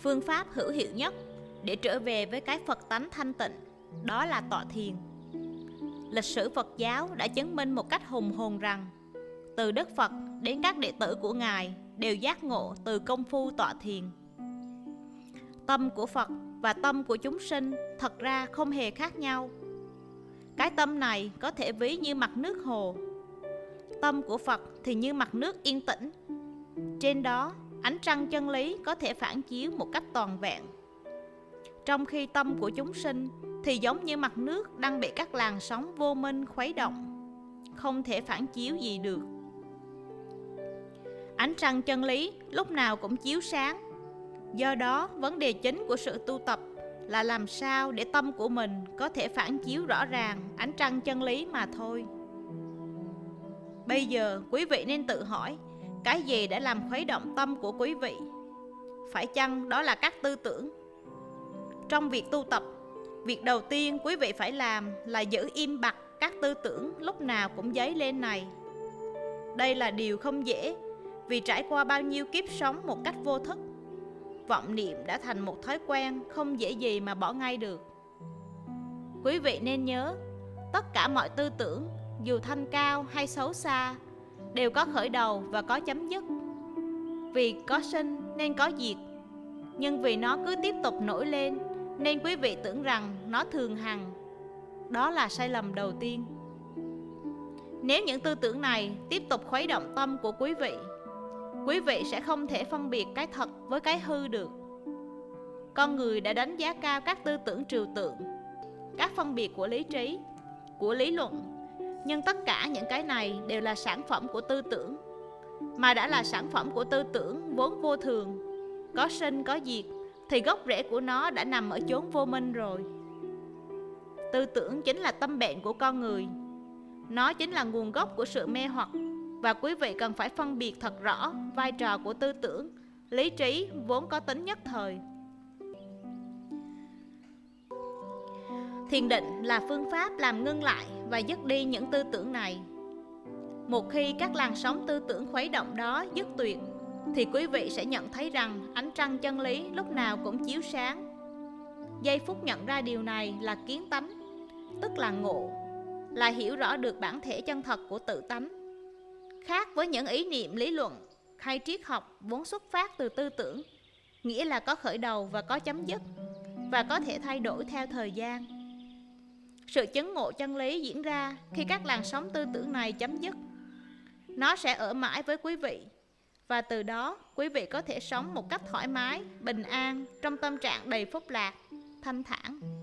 Phương pháp hữu hiệu nhất để trở về với cái Phật tánh thanh tịnh, đó là tọa thiền. Lịch sử Phật giáo đã chứng minh một cách hùng hồn rằng từ Đức Phật đến các đệ tử của Ngài đều giác ngộ từ công phu tọa thiền. Tâm của Phật và tâm của chúng sinh thật ra không hề khác nhau. Cái tâm này có thể ví như mặt nước hồ. Tâm của Phật thì như mặt nước yên tĩnh. Trên đó, ánh trăng chân lý có thể phản chiếu một cách toàn vẹn. Trong khi tâm của chúng sinh thì giống như mặt nước đang bị các làn sóng vô minh khuấy động, không thể phản chiếu gì được. Ánh trăng chân lý lúc nào cũng chiếu sáng. Do đó, vấn đề chính của sự tu tập là làm sao để tâm của mình có thể phản chiếu rõ ràng ánh trăng chân lý mà thôi. Bây giờ, quý vị nên tự hỏi, cái gì đã làm khuấy động tâm của quý vị? Phải chăng đó là các tư tưởng? Trong việc tu tập, việc đầu tiên quý vị phải làm là giữ im bặt các tư tưởng lúc nào cũng dấy lên này. Đây là điều không dễ vì trải qua bao nhiêu kiếp sống một cách vô thức vọng niệm đã thành một thói quen không dễ gì mà bỏ ngay được quý vị nên nhớ tất cả mọi tư tưởng dù thanh cao hay xấu xa đều có khởi đầu và có chấm dứt. Vì có sinh nên có diệt, nhưng vì nó cứ tiếp tục nổi lên nên quý vị tưởng rằng nó thường hằng. Đó là sai lầm đầu tiên. Nếu những tư tưởng này tiếp tục khuấy động tâm của quý vị quý vị sẽ không thể phân biệt cái thật với cái hư được. Con người đã đánh giá cao các tư tưởng trừu tượng, các phân biệt của lý trí, của lý luận nhưng tất cả những cái này đều là sản phẩm của tư tưởng. Mà đã là sản phẩm của tư tưởng vốn vô thường có sinh có diệt thì gốc rễ của nó đã nằm ở chốn vô minh rồi. Tư tưởng chính là tâm bệnh của con người. Nó chính là nguồn gốc của sự mê hoặc. Và quý vị cần phải phân biệt thật rõ vai trò của tư tưởng, lý trí vốn có tính nhất thời. Thiền định là phương pháp làm ngưng lại và dứt đi những tư tưởng này. Một khi các làn sóng tư tưởng khuấy động đó dứt tuyệt, thì quý vị sẽ nhận thấy rằng ánh trăng chân lý lúc nào cũng chiếu sáng. Giây phút nhận ra điều này là kiến tánh, tức là ngộ, là hiểu rõ được bản thể chân thật của tự tánh khác với những ý niệm lý luận hay triết học vốn xuất phát từ tư tưởng nghĩa là có khởi đầu và có chấm dứt và có thể thay đổi theo thời gian sự chứng ngộ chân lý diễn ra khi các làn sóng tư tưởng này chấm dứt. Nó sẽ ở mãi với quý vị. Và từ đó, quý vị có thể sống một cách thoải mái, bình an trong tâm trạng đầy phúc lạc, thanh thản.